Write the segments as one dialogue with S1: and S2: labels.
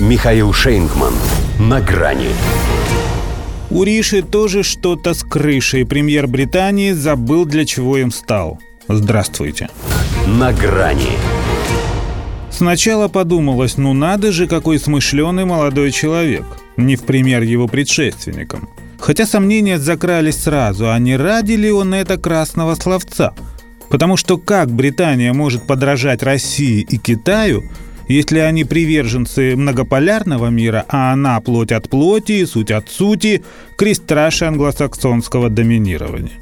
S1: Михаил Шейнгман. На грани.
S2: У Риши тоже что-то с крышей. Премьер Британии забыл, для чего им стал. Здравствуйте.
S1: На грани.
S2: Сначала подумалось, ну надо же, какой смышленый молодой человек. Не в пример его предшественникам. Хотя сомнения закрались сразу, а не ради ли он это красного словца? Потому что как Британия может подражать России и Китаю, если они приверженцы многополярного мира, а она плоть от плоти суть от сути, крестраши англосаксонского доминирования.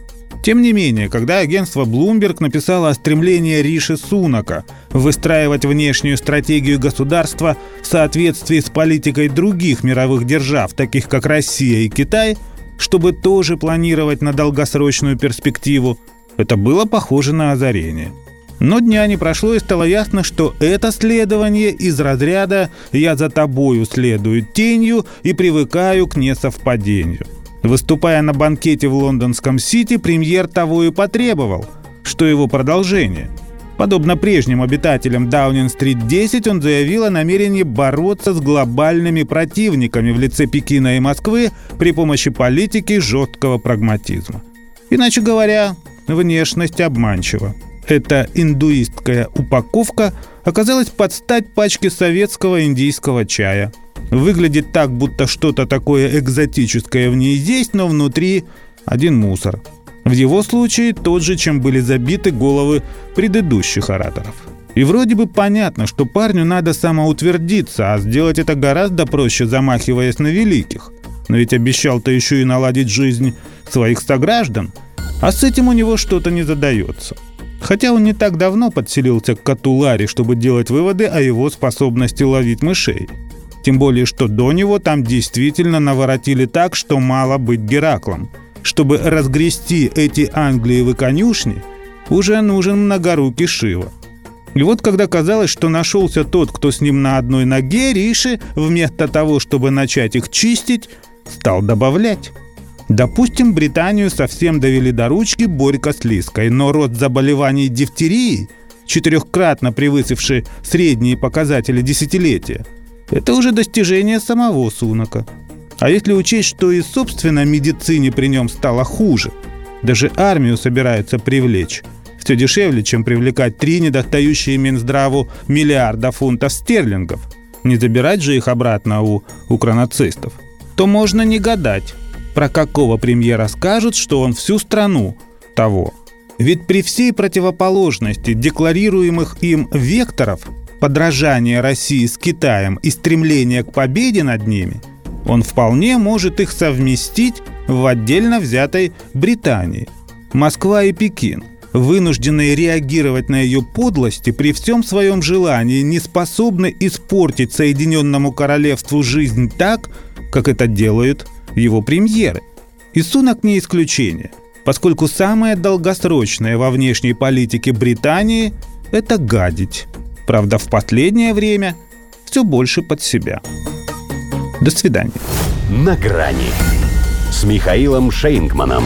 S2: Тем не менее, когда агентство Bloomberg написало о стремлении Риши Сунака выстраивать внешнюю стратегию государства в соответствии с политикой других мировых держав, таких как Россия и Китай, чтобы тоже планировать на долгосрочную перспективу, это было похоже на озарение – но дня не прошло, и стало ясно, что это следование из разряда «я за тобою следую тенью и привыкаю к несовпадению». Выступая на банкете в лондонском Сити, премьер того и потребовал, что его продолжение. Подобно прежним обитателям Даунинг-стрит 10, он заявил о намерении бороться с глобальными противниками в лице Пекина и Москвы при помощи политики жесткого прагматизма. Иначе говоря, внешность обманчива. Эта индуистская упаковка оказалась под стать пачке советского индийского чая. Выглядит так, будто что-то такое экзотическое в ней есть, но внутри один мусор. В его случае тот же, чем были забиты головы предыдущих ораторов. И вроде бы понятно, что парню надо самоутвердиться, а сделать это гораздо проще, замахиваясь на великих. Но ведь обещал-то еще и наладить жизнь своих сограждан, а с этим у него что-то не задается. Хотя он не так давно подселился к коту Ларри, чтобы делать выводы о его способности ловить мышей. Тем более, что до него там действительно наворотили так, что мало быть Гераклом. Чтобы разгрести эти Англиевы конюшни, уже нужен многорукий Шива. И вот когда казалось, что нашелся тот, кто с ним на одной ноге, Риши, вместо того, чтобы начать их чистить, стал добавлять. Допустим, Британию совсем довели до ручки Борька с Лиской, но рост заболеваний дифтерией, четырехкратно превысивший средние показатели десятилетия, это уже достижение самого Сунака. А если учесть, что и собственно медицине при нем стало хуже, даже армию собираются привлечь, все дешевле, чем привлекать три недостающие Минздраву миллиарда фунтов стерлингов, не забирать же их обратно у укронацистов, то можно не гадать, про какого премьера скажут, что он всю страну того. Ведь при всей противоположности декларируемых им векторов подражания России с Китаем и стремления к победе над ними, он вполне может их совместить в отдельно взятой Британии. Москва и Пекин, вынужденные реагировать на ее подлости при всем своем желании, не способны испортить Соединенному Королевству жизнь так, как это делают его премьеры. И Сунак не исключение, поскольку самое долгосрочное во внешней политике Британии – это гадить. Правда, в последнее время все больше под себя. До свидания.
S1: На грани с Михаилом Шейнгманом.